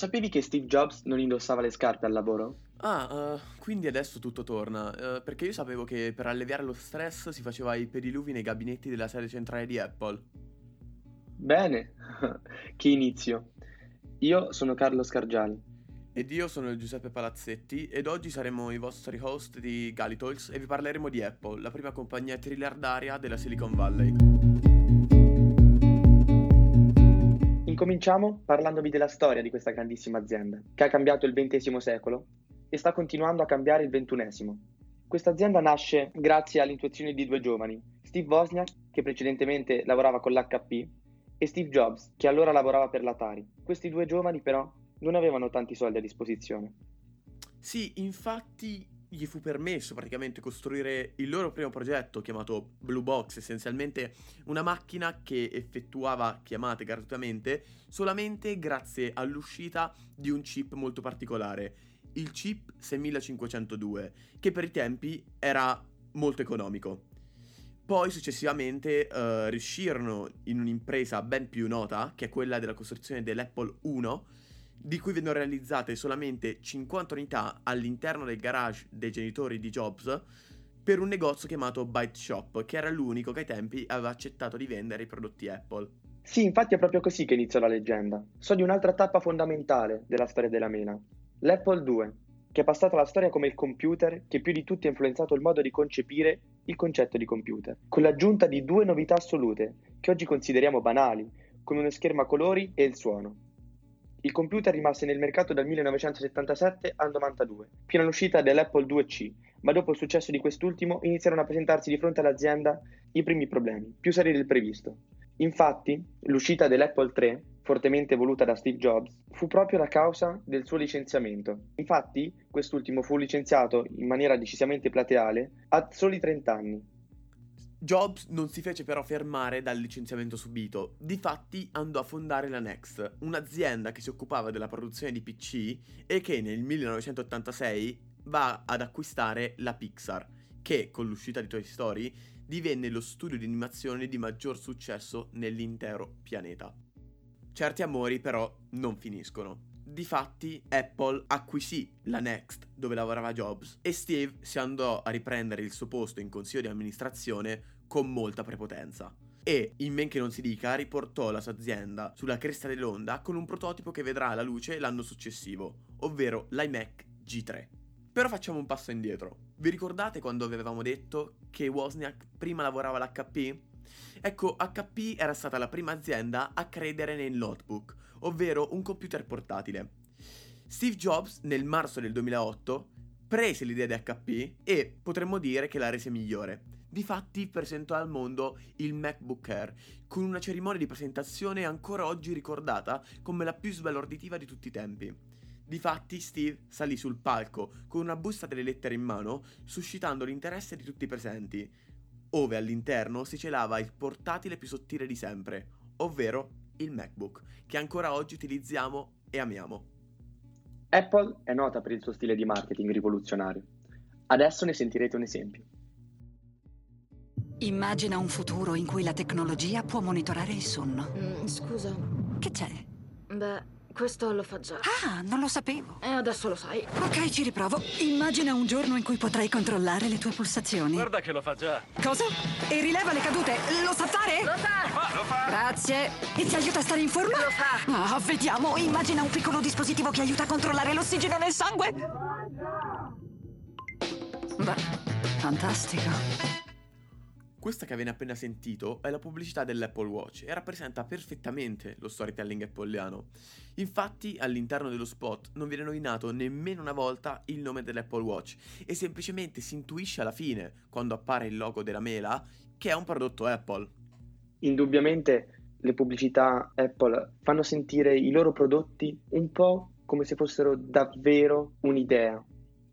sapevi che Steve Jobs non indossava le scarpe al lavoro? Ah, uh, quindi adesso tutto torna, uh, perché io sapevo che per alleviare lo stress si faceva i pediluvi nei gabinetti della sede centrale di Apple. Bene, che inizio. Io sono Carlo Scargiali. Ed io sono Giuseppe Palazzetti ed oggi saremo i vostri host di Galitalks e vi parleremo di Apple, la prima compagnia triliardaria della Silicon Valley. Incominciamo parlandovi della storia di questa grandissima azienda, che ha cambiato il XX secolo e sta continuando a cambiare il ventunesimo. Questa azienda nasce grazie all'intuizione di due giovani, Steve Wozniak, che precedentemente lavorava con l'HP, e Steve Jobs, che allora lavorava per l'Atari. Questi due giovani però non avevano tanti soldi a disposizione. Sì, infatti gli fu permesso praticamente costruire il loro primo progetto chiamato Blue Box, essenzialmente una macchina che effettuava chiamate gratuitamente solamente grazie all'uscita di un chip molto particolare, il chip 6502, che per i tempi era molto economico. Poi successivamente uh, riuscirono in un'impresa ben più nota, che è quella della costruzione dell'Apple 1, di cui vennero realizzate solamente 50 unità all'interno del garage dei genitori di Jobs per un negozio chiamato Byte Shop, che era l'unico che ai tempi aveva accettato di vendere i prodotti Apple. Sì, infatti è proprio così che iniziò la leggenda. So di un'altra tappa fondamentale della storia della mela, l'Apple II, che è passato alla storia come il computer che più di tutti ha influenzato il modo di concepire il concetto di computer, con l'aggiunta di due novità assolute che oggi consideriamo banali, come uno schermo a colori e il suono. Il computer rimase nel mercato dal 1977 al 92, fino all'uscita dell'Apple IIc, ma dopo il successo di quest'ultimo iniziarono a presentarsi di fronte all'azienda i primi problemi, più seri del previsto. Infatti, l'uscita dell'Apple III fortemente voluta da Steve Jobs, fu proprio la causa del suo licenziamento. Infatti, quest'ultimo fu licenziato in maniera decisamente plateale a soli 30 anni. Jobs non si fece però fermare dal licenziamento subito, difatti andò a fondare la Next, un'azienda che si occupava della produzione di PC e che nel 1986 va ad acquistare la Pixar, che con l'uscita di Toy Story divenne lo studio di animazione di maggior successo nell'intero pianeta. Certi amori però non finiscono. Difatti Apple acquisì la Next dove lavorava Jobs e Steve si andò a riprendere il suo posto in consiglio di amministrazione con molta prepotenza. E, in men che non si dica, riportò la sua azienda sulla cresta dell'onda con un prototipo che vedrà la luce l'anno successivo, ovvero l'iMac G3. Però facciamo un passo indietro. Vi ricordate quando vi avevamo detto che Wozniak prima lavorava all'HP Ecco, HP era stata la prima azienda a credere nel notebook, ovvero un computer portatile. Steve Jobs nel marzo del 2008 prese l'idea di HP e potremmo dire che la rese migliore. Difatti presentò al mondo il MacBook Air, con una cerimonia di presentazione ancora oggi ricordata come la più sbalorditiva di tutti i tempi. Difatti Steve salì sul palco con una busta delle lettere in mano, suscitando l'interesse di tutti i presenti, ove all'interno si celava il portatile più sottile di sempre, ovvero il MacBook, che ancora oggi utilizziamo e amiamo. Apple è nota per il suo stile di marketing rivoluzionario. Adesso ne sentirete un esempio. Immagina un futuro in cui la tecnologia può monitorare il sonno. Mm, scusa. Che c'è? Beh, questo lo fa già. Ah, non lo sapevo. E adesso lo sai. Ok, ci riprovo. Immagina un giorno in cui potrai controllare le tue pulsazioni. Guarda che lo fa già. Cosa? E rileva le cadute. Lo sa fare? Lo sa! Grazie. E ti aiuta a stare in forma? Lo fa. Ah, vediamo. Immagina un piccolo dispositivo che aiuta a controllare l'ossigeno nel sangue. Beh, fantastico. Questa che avete appena sentito è la pubblicità dell'Apple Watch e rappresenta perfettamente lo storytelling appleiano. Infatti all'interno dello spot non viene nominato nemmeno una volta il nome dell'Apple Watch e semplicemente si intuisce alla fine, quando appare il logo della mela, che è un prodotto Apple. Indubbiamente le pubblicità Apple fanno sentire i loro prodotti un po' come se fossero davvero un'idea,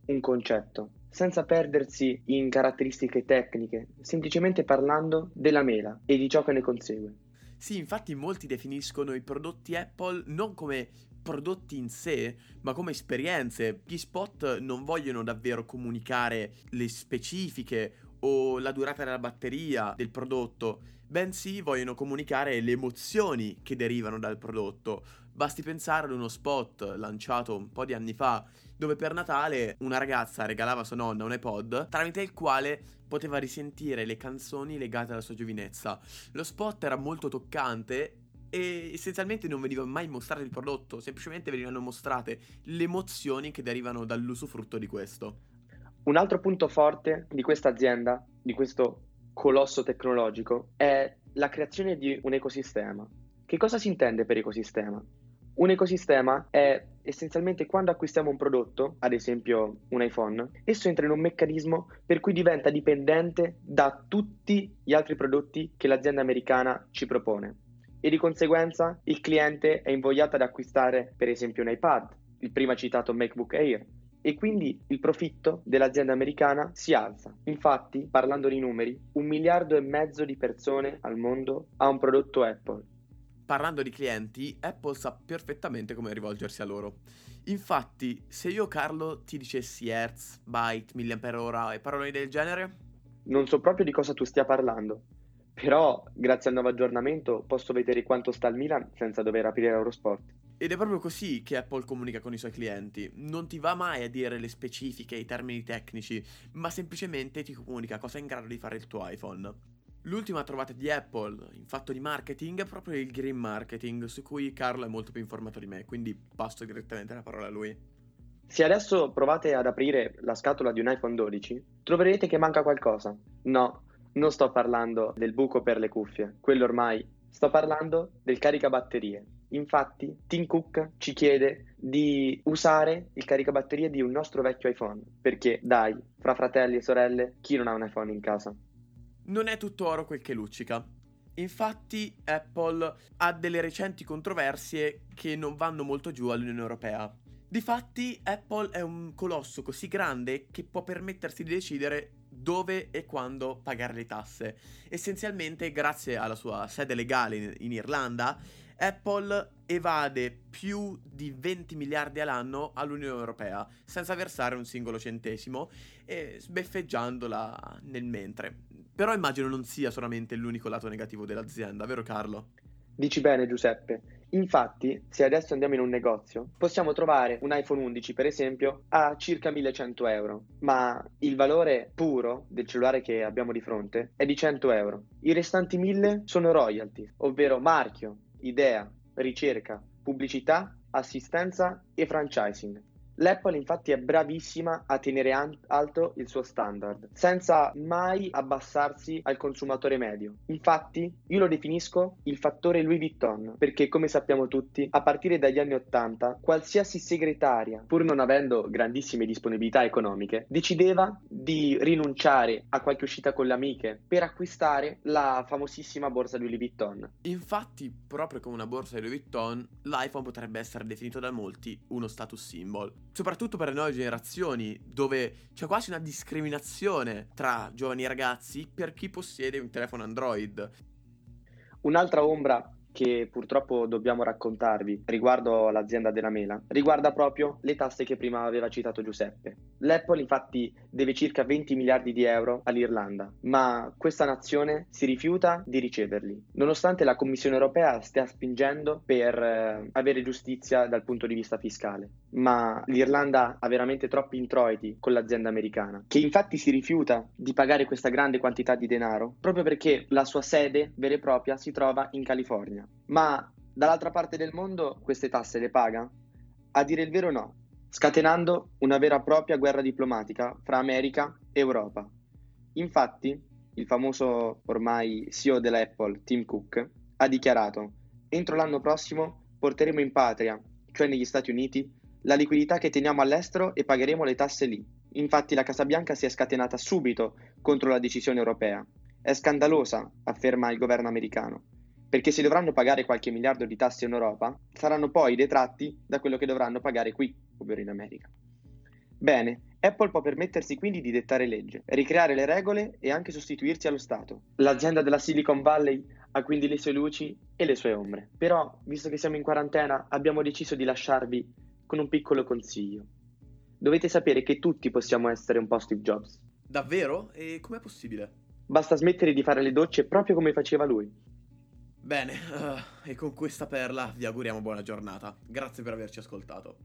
un concetto senza perdersi in caratteristiche tecniche, semplicemente parlando della mela e di ciò che ne consegue. Sì, infatti molti definiscono i prodotti Apple non come prodotti in sé, ma come esperienze. Gli spot non vogliono davvero comunicare le specifiche o la durata della batteria del prodotto, bensì vogliono comunicare le emozioni che derivano dal prodotto, Basti pensare ad uno spot lanciato un po' di anni fa, dove per Natale una ragazza regalava a sua nonna un iPod, tramite il quale poteva risentire le canzoni legate alla sua giovinezza. Lo spot era molto toccante e essenzialmente non veniva mai mostrato il prodotto, semplicemente venivano mostrate le emozioni che derivano dall'usufrutto di questo. Un altro punto forte di questa azienda, di questo colosso tecnologico, è la creazione di un ecosistema. Che cosa si intende per ecosistema? Un ecosistema è essenzialmente quando acquistiamo un prodotto, ad esempio un iPhone, esso entra in un meccanismo per cui diventa dipendente da tutti gli altri prodotti che l'azienda americana ci propone e di conseguenza il cliente è invogliato ad acquistare per esempio un iPad, il prima citato MacBook Air, e quindi il profitto dell'azienda americana si alza. Infatti, parlando di numeri, un miliardo e mezzo di persone al mondo ha un prodotto Apple. Parlando di clienti, Apple sa perfettamente come rivolgersi a loro. Infatti, se io Carlo ti dicessi Hertz, byte, mAh e parole del genere, non so proprio di cosa tu stia parlando. Però, grazie al nuovo aggiornamento, posso vedere quanto sta il Milan senza dover aprire Eurosport. Ed è proprio così che Apple comunica con i suoi clienti. Non ti va mai a dire le specifiche, i termini tecnici, ma semplicemente ti comunica cosa è in grado di fare il tuo iPhone. L'ultima trovata di Apple in fatto di marketing è proprio il green marketing, su cui Carlo è molto più informato di me, quindi passo direttamente la parola a lui. Se adesso provate ad aprire la scatola di un iPhone 12, troverete che manca qualcosa. No, non sto parlando del buco per le cuffie, quello ormai. Sto parlando del caricabatterie. Infatti, Tim Cook ci chiede di usare il caricabatterie di un nostro vecchio iPhone, perché dai, fra fratelli e sorelle, chi non ha un iPhone in casa? Non è tutto oro quel che luccica. Infatti Apple ha delle recenti controversie che non vanno molto giù all'Unione Europea. Difatti Apple è un colosso così grande che può permettersi di decidere dove e quando pagare le tasse. Essenzialmente, grazie alla sua sede legale in Irlanda, Apple evade più di 20 miliardi all'anno all'Unione Europea senza versare un singolo centesimo e sbeffeggiandola nel mentre. Però immagino non sia solamente l'unico lato negativo dell'azienda, vero Carlo? Dici bene Giuseppe. Infatti, se adesso andiamo in un negozio, possiamo trovare un iPhone 11, per esempio, a circa 1100 euro, ma il valore puro del cellulare che abbiamo di fronte è di 100 euro. I restanti 1000 sono royalty, ovvero marchio, idea, ricerca, pubblicità, assistenza e franchising. L'Apple infatti è bravissima a tenere alto il suo standard, senza mai abbassarsi al consumatore medio. Infatti, io lo definisco il fattore Louis Vuitton, perché come sappiamo tutti, a partire dagli anni 80, qualsiasi segretaria, pur non avendo grandissime disponibilità economiche, decideva di rinunciare a qualche uscita con le amiche per acquistare la famosissima borsa Louis Vuitton. Infatti, proprio come una borsa di Louis Vuitton, l'iPhone potrebbe essere definito da molti uno status symbol soprattutto per le nuove generazioni, dove c'è quasi una discriminazione tra giovani e ragazzi per chi possiede un telefono Android. Un'altra ombra che purtroppo dobbiamo raccontarvi riguardo l'azienda della mela riguarda proprio le tasse che prima aveva citato Giuseppe. L'Apple infatti deve circa 20 miliardi di euro all'Irlanda, ma questa nazione si rifiuta di riceverli, nonostante la Commissione europea stia spingendo per eh, avere giustizia dal punto di vista fiscale. Ma l'Irlanda ha veramente troppi introiti con l'azienda americana, che infatti si rifiuta di pagare questa grande quantità di denaro proprio perché la sua sede vera e propria si trova in California. Ma dall'altra parte del mondo queste tasse le paga? A dire il vero no, scatenando una vera e propria guerra diplomatica fra America e Europa. Infatti, il famoso ormai CEO dell'Apple, Tim Cook, ha dichiarato entro l'anno prossimo porteremo in patria, cioè negli Stati Uniti, la liquidità che teniamo all'estero e pagheremo le tasse lì. Infatti la Casa Bianca si è scatenata subito contro la decisione europea. È scandalosa, afferma il governo americano perché se dovranno pagare qualche miliardo di tasse in Europa, saranno poi detratti da quello che dovranno pagare qui, ovvero in America. Bene, Apple può permettersi quindi di dettare legge, ricreare le regole e anche sostituirsi allo Stato. L'azienda della Silicon Valley ha quindi le sue luci e le sue ombre. Però, visto che siamo in quarantena, abbiamo deciso di lasciarvi con un piccolo consiglio. Dovete sapere che tutti possiamo essere un po' Steve Jobs. Davvero? E com'è possibile? Basta smettere di fare le docce proprio come faceva lui Bene, uh, e con questa perla vi auguriamo buona giornata. Grazie per averci ascoltato.